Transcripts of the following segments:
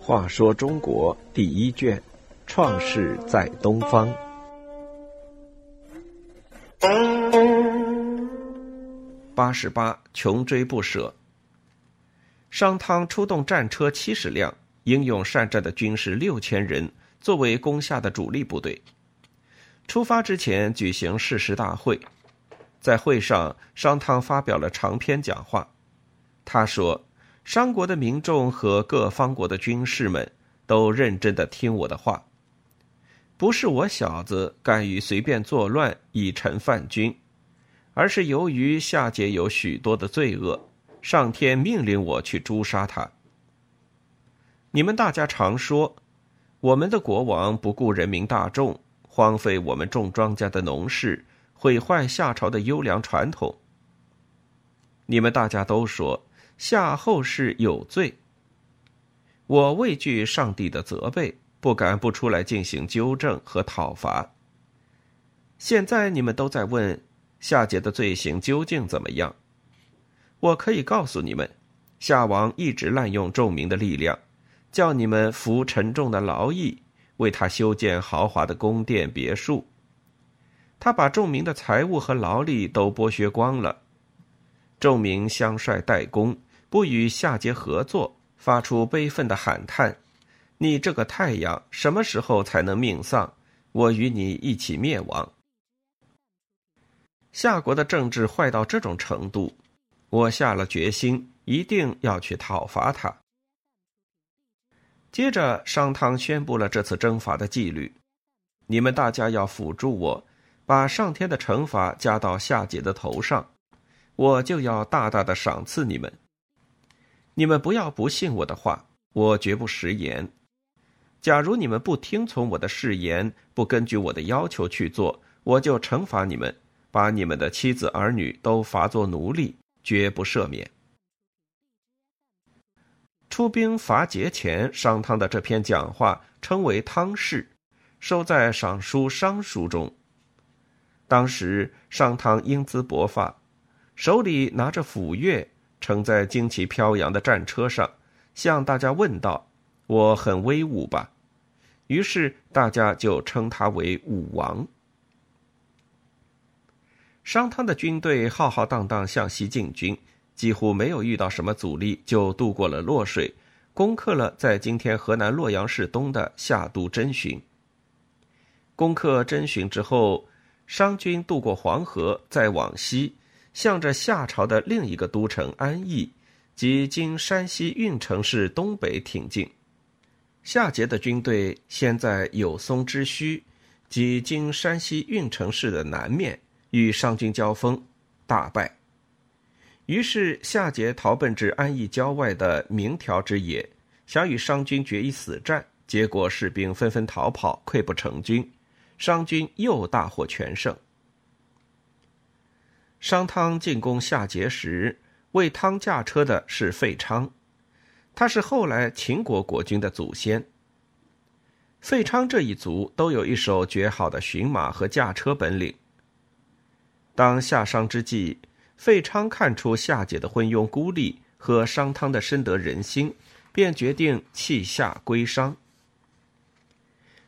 话说中国第一卷，创世在东方。八十八，穷追不舍。商汤出动战车七十辆，英勇善战的军士六千人，作为攻下的主力部队。出发之前举行誓师大会，在会上，商汤发表了长篇讲话。他说：“商国的民众和各方国的军士们都认真的听我的话，不是我小子敢于随便作乱以成犯君。”而是由于夏桀有许多的罪恶，上天命令我去诛杀他。你们大家常说，我们的国王不顾人民大众，荒废我们种庄稼的农事，毁坏夏朝的优良传统。你们大家都说夏后氏有罪，我畏惧上帝的责备，不敢不出来进行纠正和讨伐。现在你们都在问。夏桀的罪行究竟怎么样？我可以告诉你们，夏王一直滥用众民的力量，叫你们服沉重的劳役，为他修建豪华的宫殿别墅。他把众民的财物和劳力都剥削光了，众民相率代工，不与夏桀合作，发出悲愤的喊叹：“你这个太阳，什么时候才能命丧？我与你一起灭亡。”夏国的政治坏到这种程度，我下了决心，一定要去讨伐他。接着，商汤宣布了这次征伐的纪律：你们大家要辅助我，把上天的惩罚加到夏桀的头上，我就要大大的赏赐你们。你们不要不信我的话，我绝不食言。假如你们不听从我的誓言，不根据我的要求去做，我就惩罚你们。把你们的妻子儿女都罚作奴隶，绝不赦免。出兵伐桀前，商汤的这篇讲话称为《汤氏》，收在《尚书·商书》中。当时商汤英姿勃发，手里拿着斧钺，乘在旌旗飘扬的战车上，向大家问道：“我很威武吧？”于是大家就称他为武王。商汤的军队浩浩荡荡向西进军，几乎没有遇到什么阻力，就渡过了洛水，攻克了在今天河南洛阳市东的夏都真寻。攻克真寻之后，商军渡过黄河，再往西，向着夏朝的另一个都城安邑，即今山西运城市东北挺进。夏桀的军队先在有松之墟，即今山西运城市的南面。与商军交锋，大败。于是夏桀逃奔至安邑郊外的明条之野，想与商军决一死战。结果士兵纷纷逃跑，溃不成军，商军又大获全胜。商汤进攻夏桀时，为汤驾车的是费昌，他是后来秦国国君的祖先。费昌这一族都有一手绝好的驯马和驾车本领。当夏商之际，费昌看出夏桀的昏庸孤立和商汤的深得人心，便决定弃夏归商。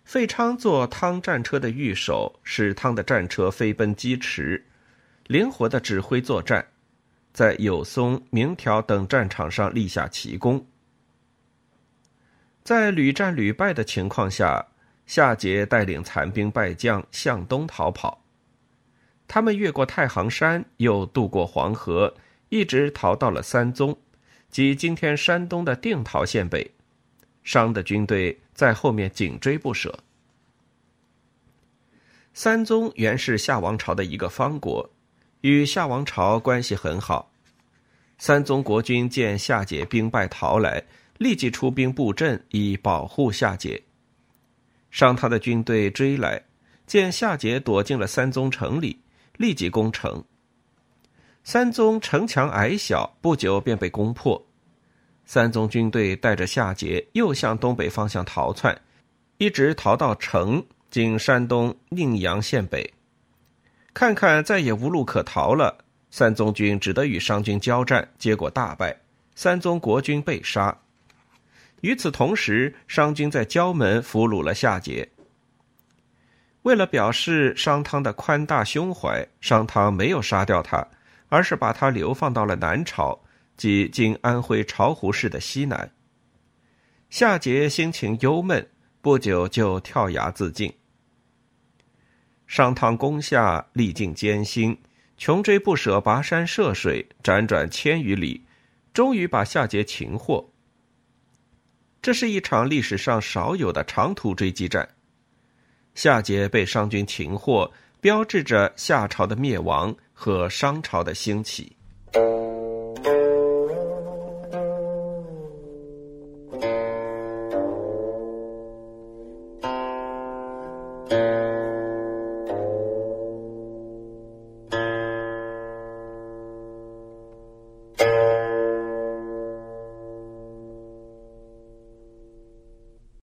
费昌做汤战车的御手，使汤的战车飞奔疾驰，灵活的指挥作战，在有松、明条等战场上立下奇功。在屡战屡败的情况下，夏桀带领残兵败将向东逃跑。他们越过太行山，又渡过黄河，一直逃到了三宗，即今天山东的定陶县北。商的军队在后面紧追不舍。三宗原是夏王朝的一个方国，与夏王朝关系很好。三宗国君见夏桀兵败逃来，立即出兵布阵，以保护夏桀。商他的军队追来，见夏桀躲进了三宗城里。立即攻城。三宗城墙矮小，不久便被攻破。三宗军队带着夏桀又向东北方向逃窜，一直逃到城，经山东宁阳县北。看看再也无路可逃了，三宗军只得与商军交战，结果大败，三宗国君被杀。与此同时，商军在胶门俘虏了夏桀。为了表示商汤的宽大胸怀，商汤没有杀掉他，而是把他流放到了南朝，即今安徽巢湖市的西南。夏桀心情忧闷，不久就跳崖自尽。商汤攻下，历尽艰辛，穷追不舍，跋山涉水，辗转千余里，终于把夏桀擒获。这是一场历史上少有的长途追击战。夏桀被商军擒获，标志着夏朝的灭亡和商朝的兴起。